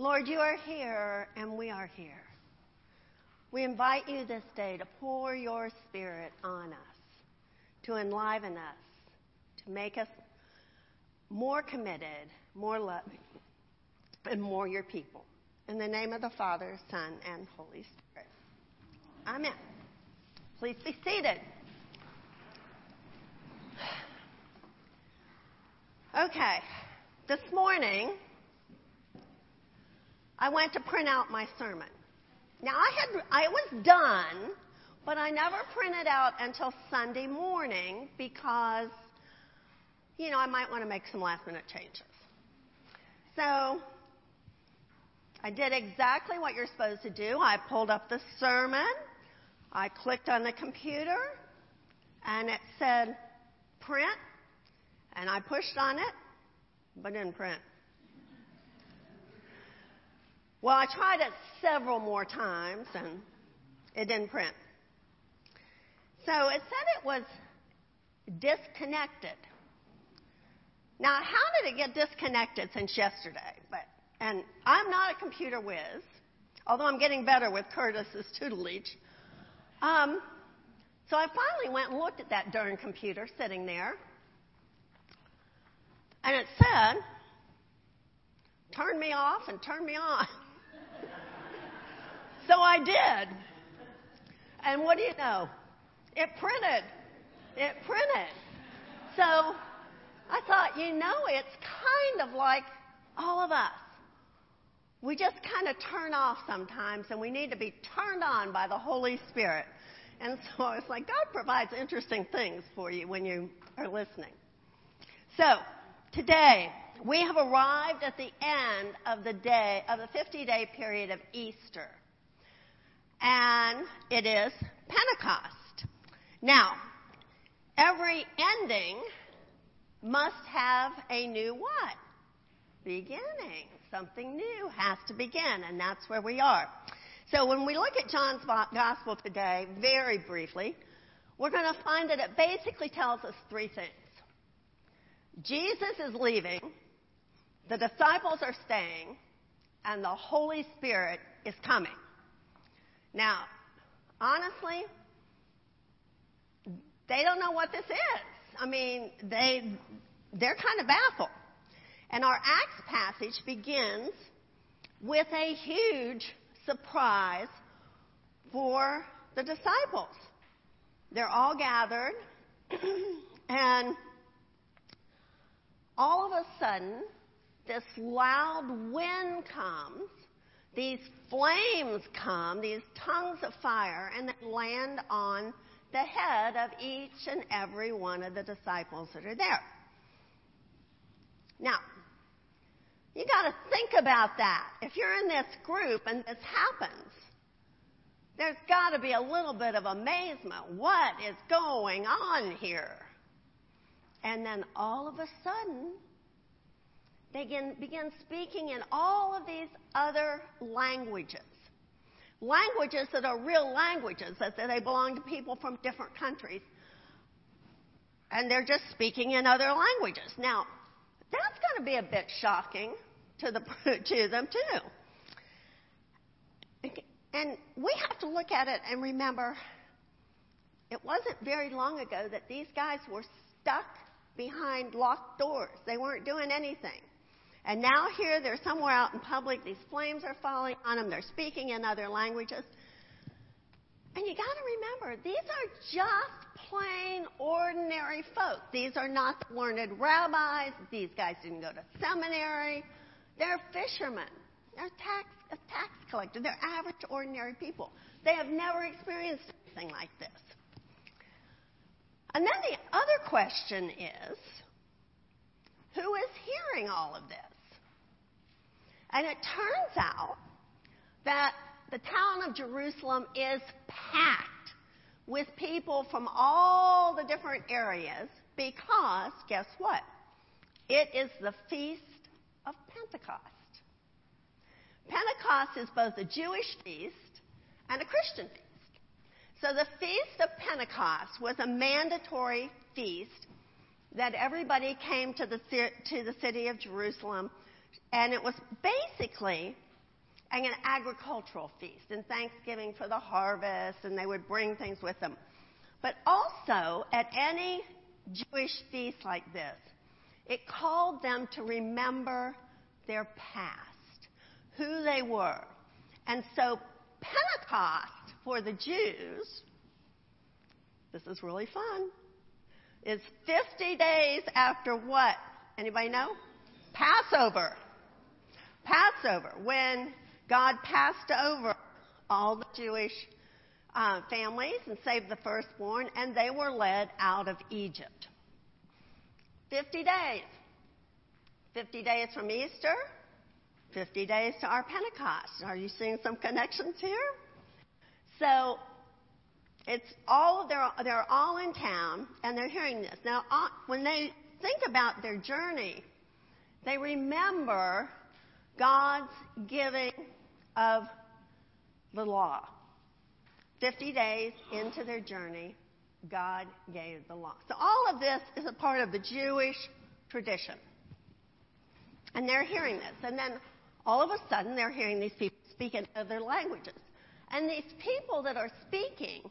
Lord, you are here and we are here. We invite you this day to pour your spirit on us, to enliven us, to make us more committed, more loving, and more your people. In the name of the Father, Son, and Holy Spirit. Amen. Please be seated. Okay, this morning I went to print out my sermon. Now I had I was done, but I never printed out until Sunday morning because you know, I might want to make some last minute changes. So I did exactly what you're supposed to do. I pulled up the sermon, I clicked on the computer, and it said print, and I pushed on it, but didn't print. Well, I tried it several more times, and it didn't print. So it said it was disconnected. Now, how did it get disconnected since yesterday? But, and I'm not a computer whiz, although I'm getting better with Curtis's tutelage. Um, so I finally went and looked at that darn computer sitting there, and it said, turn me off and turn me on. so I did. And what do you know? It printed. It printed. So I thought, you know, it's kind of like all of us. We just kind of turn off sometimes, and we need to be turned on by the Holy Spirit. And so it's like God provides interesting things for you when you are listening. So, today, we have arrived at the end of the day, of the 50 day period of Easter. And it is Pentecost. Now, every ending must have a new what? Beginning. Something new has to begin, and that's where we are. So when we look at John's gospel today, very briefly, we're going to find that it basically tells us three things. Jesus is leaving, the disciples are staying, and the Holy Spirit is coming. Now, honestly, they don't know what this is. I mean, they, they're kind of baffled. And our Acts passage begins with a huge surprise for the disciples. They're all gathered, and all of a sudden, this loud wind comes, these flames come, these tongues of fire, and they land on the head of each and every one of the disciples that are there. Now, you got to think about that. If you're in this group and this happens, there's got to be a little bit of amazement. What is going on here? And then all of a sudden, they begin, begin speaking in all of these other languages languages that are real languages, that they belong to people from different countries. And they're just speaking in other languages. Now, that's going to be a bit shocking to, the, to them, too. And we have to look at it and remember it wasn't very long ago that these guys were stuck behind locked doors. They weren't doing anything. And now here they're somewhere out in public. These flames are falling on them. They're speaking in other languages. And you got to remember, these are just plain ordinary folk. These are not learned rabbis. These guys didn't go to seminary. They're fishermen. They're tax, tax collector. They're average, ordinary people. They have never experienced anything like this. And then the other question is, who is hearing all of this? And it turns out that the town of Jerusalem is packed with people from all the different areas because, guess what? It is the Feast of Pentecost. Pentecost is both a Jewish feast and a Christian feast. So the Feast of Pentecost was a mandatory feast that everybody came to the, to the city of Jerusalem and it was basically an agricultural feast and Thanksgiving for the harvest, and they would bring things with them. But also, at any Jewish feast like this, it called them to remember their past, who they were. And so, Pentecost for the Jews, this is really fun, is 50 days after what? Anybody know? Passover. Passover, when God passed over all the Jewish uh, families and saved the firstborn, and they were led out of Egypt. 50 days. 50 days from Easter, 50 days to our Pentecost. Are you seeing some connections here? So it's all they're they're all in town and they're hearing this. Now, uh, when they think about their journey, they remember God's giving of the law. 50 days into their journey, God gave the law. So all of this is a part of the Jewish tradition. And they're hearing this. And then all of a sudden, they're hearing these people speak in other languages. And these people that are speaking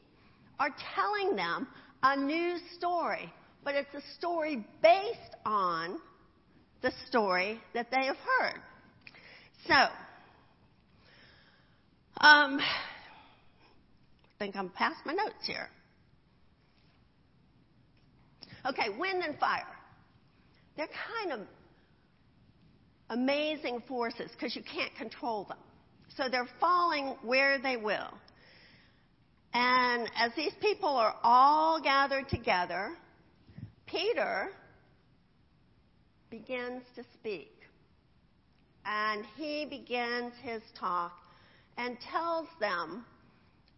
are telling them a new story, but it's a story based on the story that they have heard. So, um, I think I'm past my notes here. Okay, wind and fire. They're kind of amazing forces because you can't control them. So they're falling where they will. And as these people are all gathered together, Peter begins to speak. And he begins his talk and tells them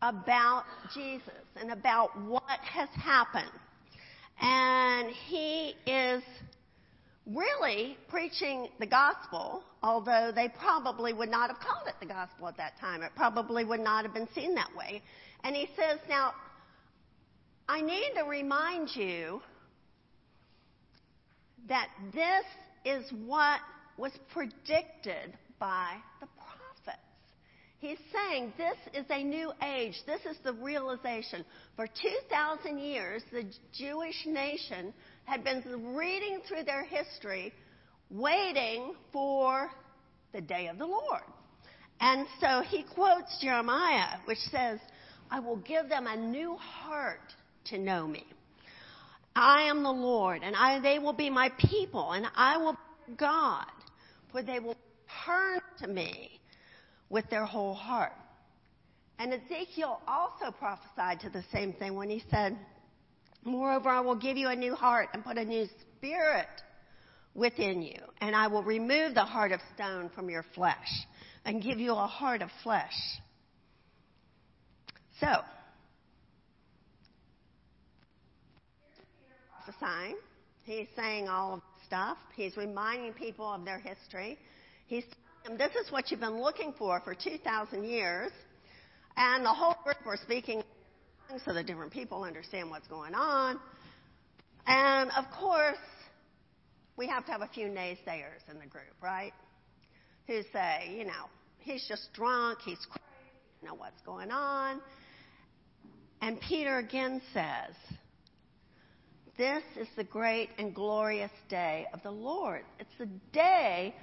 about Jesus and about what has happened. And he is really preaching the gospel, although they probably would not have called it the gospel at that time. It probably would not have been seen that way. And he says, Now, I need to remind you that this is what was predicted by the prophets. He's saying this is a new age. This is the realization. For 2,000 years, the Jewish nation had been reading through their history, waiting for the day of the Lord. And so he quotes Jeremiah, which says, I will give them a new heart to know me. I am the Lord, and I, they will be my people, and I will be God, for they will turn to me with their whole heart. And Ezekiel also prophesied to the same thing when he said, Moreover, I will give you a new heart and put a new spirit within you, and I will remove the heart of stone from your flesh and give you a heart of flesh. So, prophesying. He's saying all of the stuff. He's reminding people of their history. He's them, this is what you've been looking for for 2,000 years. And the whole group are speaking so that different people understand what's going on. And of course, we have to have a few naysayers in the group, right? Who say, you know, he's just drunk, he's crazy, you know what's going on. And Peter again says, This is the great and glorious day of the Lord. It's the day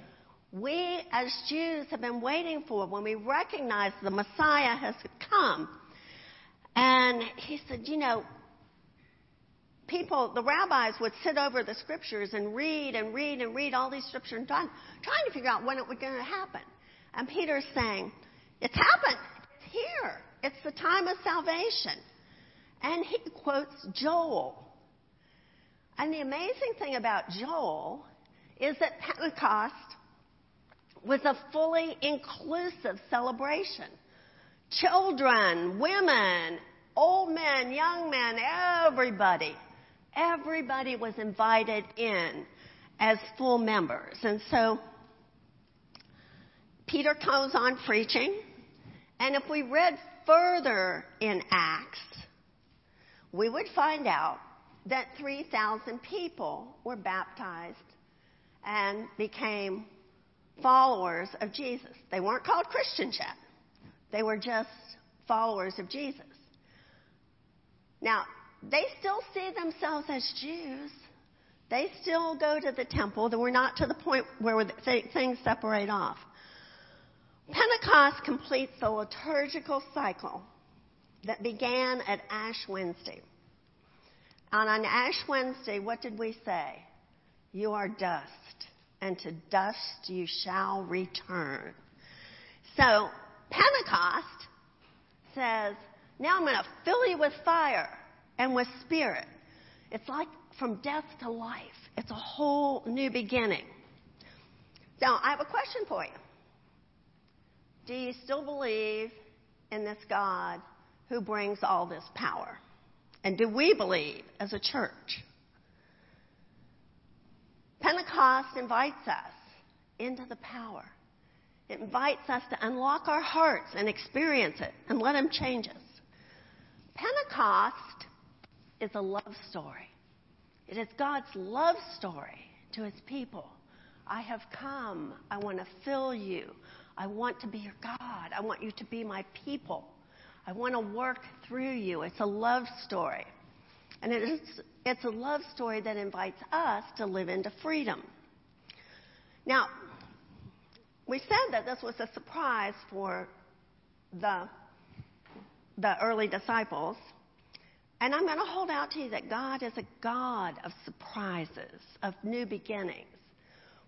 we as Jews have been waiting for when we recognize the Messiah has come. And he said, You know, people, the rabbis would sit over the scriptures and read and read and read all these scriptures and trying, trying to figure out when it was going to happen. And Peter's saying, It's happened. It's here. It's the time of salvation. And he quotes Joel. And the amazing thing about Joel is that Pentecost was a fully inclusive celebration. Children, women, old men, young men, everybody, everybody was invited in as full members. And so Peter goes on preaching. And if we read further in Acts, we would find out that 3,000 people were baptized and became followers of Jesus. They weren't called Christians yet. They were just followers of Jesus. Now, they still see themselves as Jews. They still go to the temple. We're not to the point where things separate off. Pentecost completes the liturgical cycle that began at Ash Wednesday. And on Ash Wednesday, what did we say? You are dust, and to dust you shall return. So, Pentecost says, now I'm going to fill you with fire and with spirit. It's like from death to life. It's a whole new beginning. Now, I have a question for you. Do you still believe in this God who brings all this power? And do we believe as a church? Pentecost invites us into the power. It invites us to unlock our hearts and experience it and let Him change us. Pentecost is a love story. It is God's love story to His people. I have come. I want to fill you. I want to be your God. I want you to be my people. I want to work through you. It's a love story. And it is, it's a love story that invites us to live into freedom. Now, we said that this was a surprise for the, the early disciples. And I'm going to hold out to you that God is a God of surprises, of new beginnings.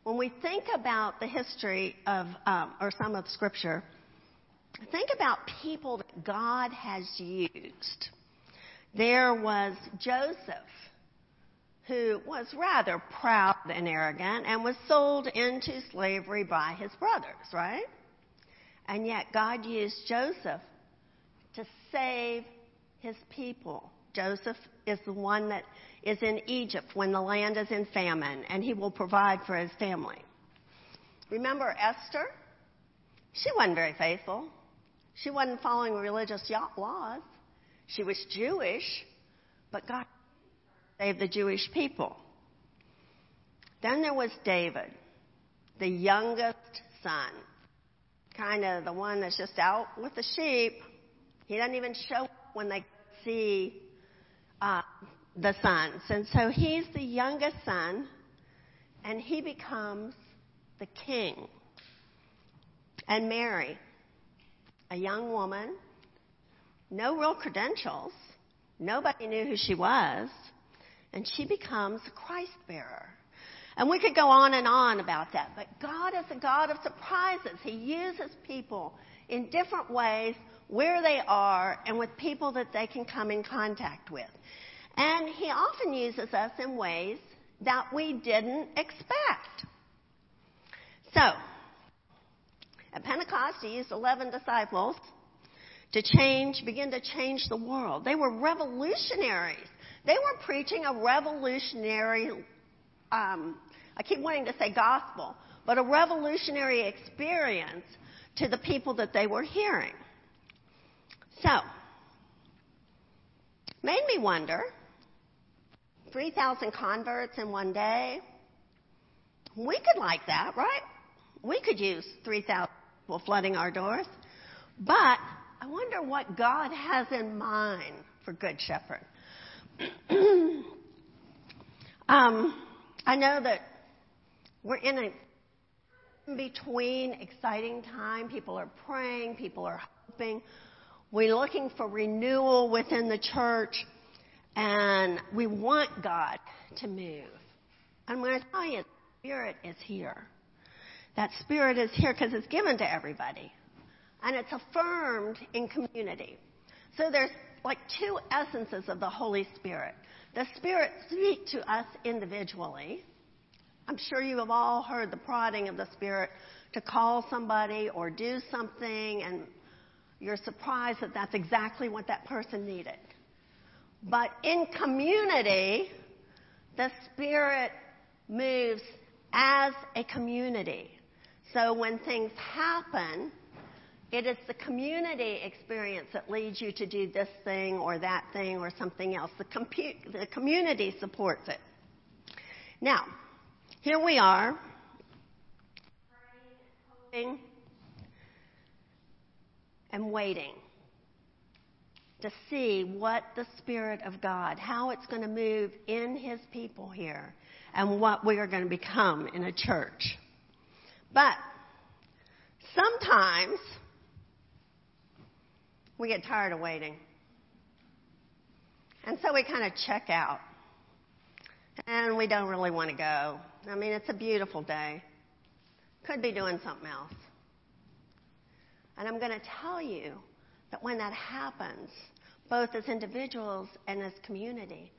When we think about the history of, um, or some of Scripture, think about people that God has used. There was Joseph, who was rather proud and arrogant and was sold into slavery by his brothers, right? And yet God used Joseph to save his people. Joseph is the one that is in Egypt when the land is in famine, and he will provide for his family. Remember Esther? She wasn't very faithful. She wasn't following religious laws. She was Jewish, but God saved the Jewish people. Then there was David, the youngest son, kind of the one that's just out with the sheep. He doesn't even show up when they see uh, the sons. And so he's the youngest son, and he becomes the king. And Mary, a young woman, no real credentials, nobody knew who she was, and she becomes a Christ bearer. And we could go on and on about that, but God is a God of surprises. He uses people in different ways where they are and with people that they can come in contact with. And He often uses us in ways that we didn't expect. So, at Pentecost, He used 11 disciples to change, begin to change the world. They were revolutionaries. They were preaching a revolutionary, um, I keep wanting to say gospel, but a revolutionary experience to the people that they were hearing. So, made me wonder 3,000 converts in one day. We could like that, right? We could use 3,000 people flooding our doors. But I wonder what God has in mind for Good Shepherd. um, I know that we're in a in between exciting time. People are praying, people are hoping. We're looking for renewal within the church, and we want God to move. I'm going to tell you, the Spirit is here. That Spirit is here because it's given to everybody and it's affirmed in community. So there's like two essences of the Holy Spirit. The Spirit speaks to us individually. I'm sure you have all heard the prodding of the Spirit to call somebody or do something, and you're surprised that that's exactly what that person needed. But in community, the Spirit moves as a community. So when things happen, it is the community experience that leads you to do this thing or that thing or something else. The, compu- the community supports it. Now, here we are hoping and waiting to see what the Spirit of God, how it's going to move in His people here, and what we are going to become in a church. But sometimes we get tired of waiting. And so we kind of check out. And we don't really want to go. I mean, it's a beautiful day. Could be doing something else. And I'm going to tell you that when that happens, both as individuals and as community,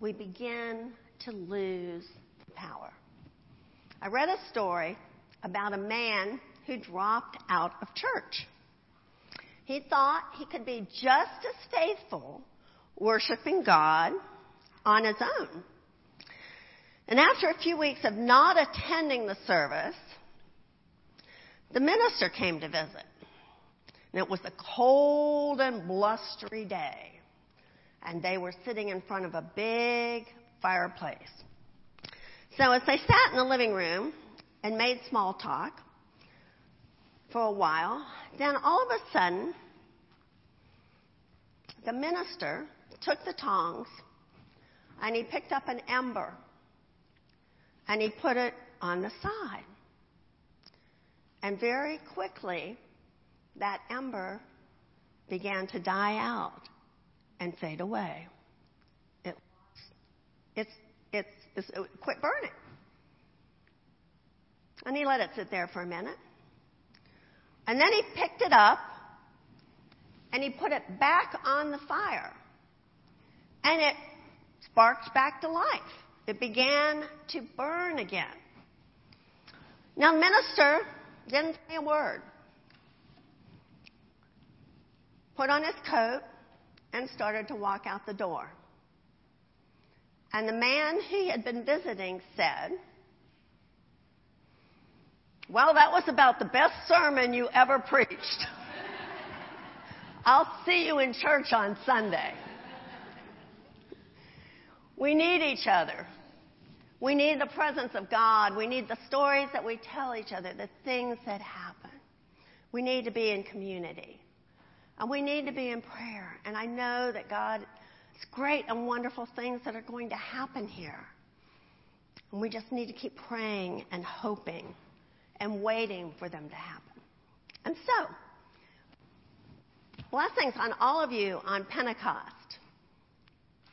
we begin to lose the power. I read a story about a man who dropped out of church. He thought he could be just as faithful worshiping God on his own. And after a few weeks of not attending the service, the minister came to visit. And it was a cold and blustery day. And they were sitting in front of a big fireplace. So as they sat in the living room and made small talk for a while, then all of a sudden, the minister took the tongs and he picked up an ember and he put it on the side. And very quickly, that ember began to die out and fade away. It, it's, it's, it quit burning. And he let it sit there for a minute. And then he picked it up and he put it back on the fire. And it sparked back to life. It began to burn again. Now, minister didn't say a word. Put on his coat and started to walk out the door. And the man he had been visiting said, Well, that was about the best sermon you ever preached. I'll see you in church on Sunday. We need each other. We need the presence of God. We need the stories that we tell each other, the things that happen. We need to be in community. And we need to be in prayer. And I know that God's great and wonderful things that are going to happen here. And we just need to keep praying and hoping and waiting for them to happen. And so, blessings on all of you on Pentecost.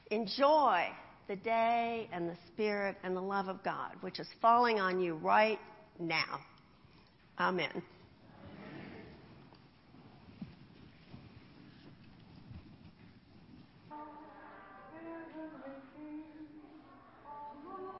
Enjoy the day and the Spirit and the love of God, which is falling on you right now. Amen.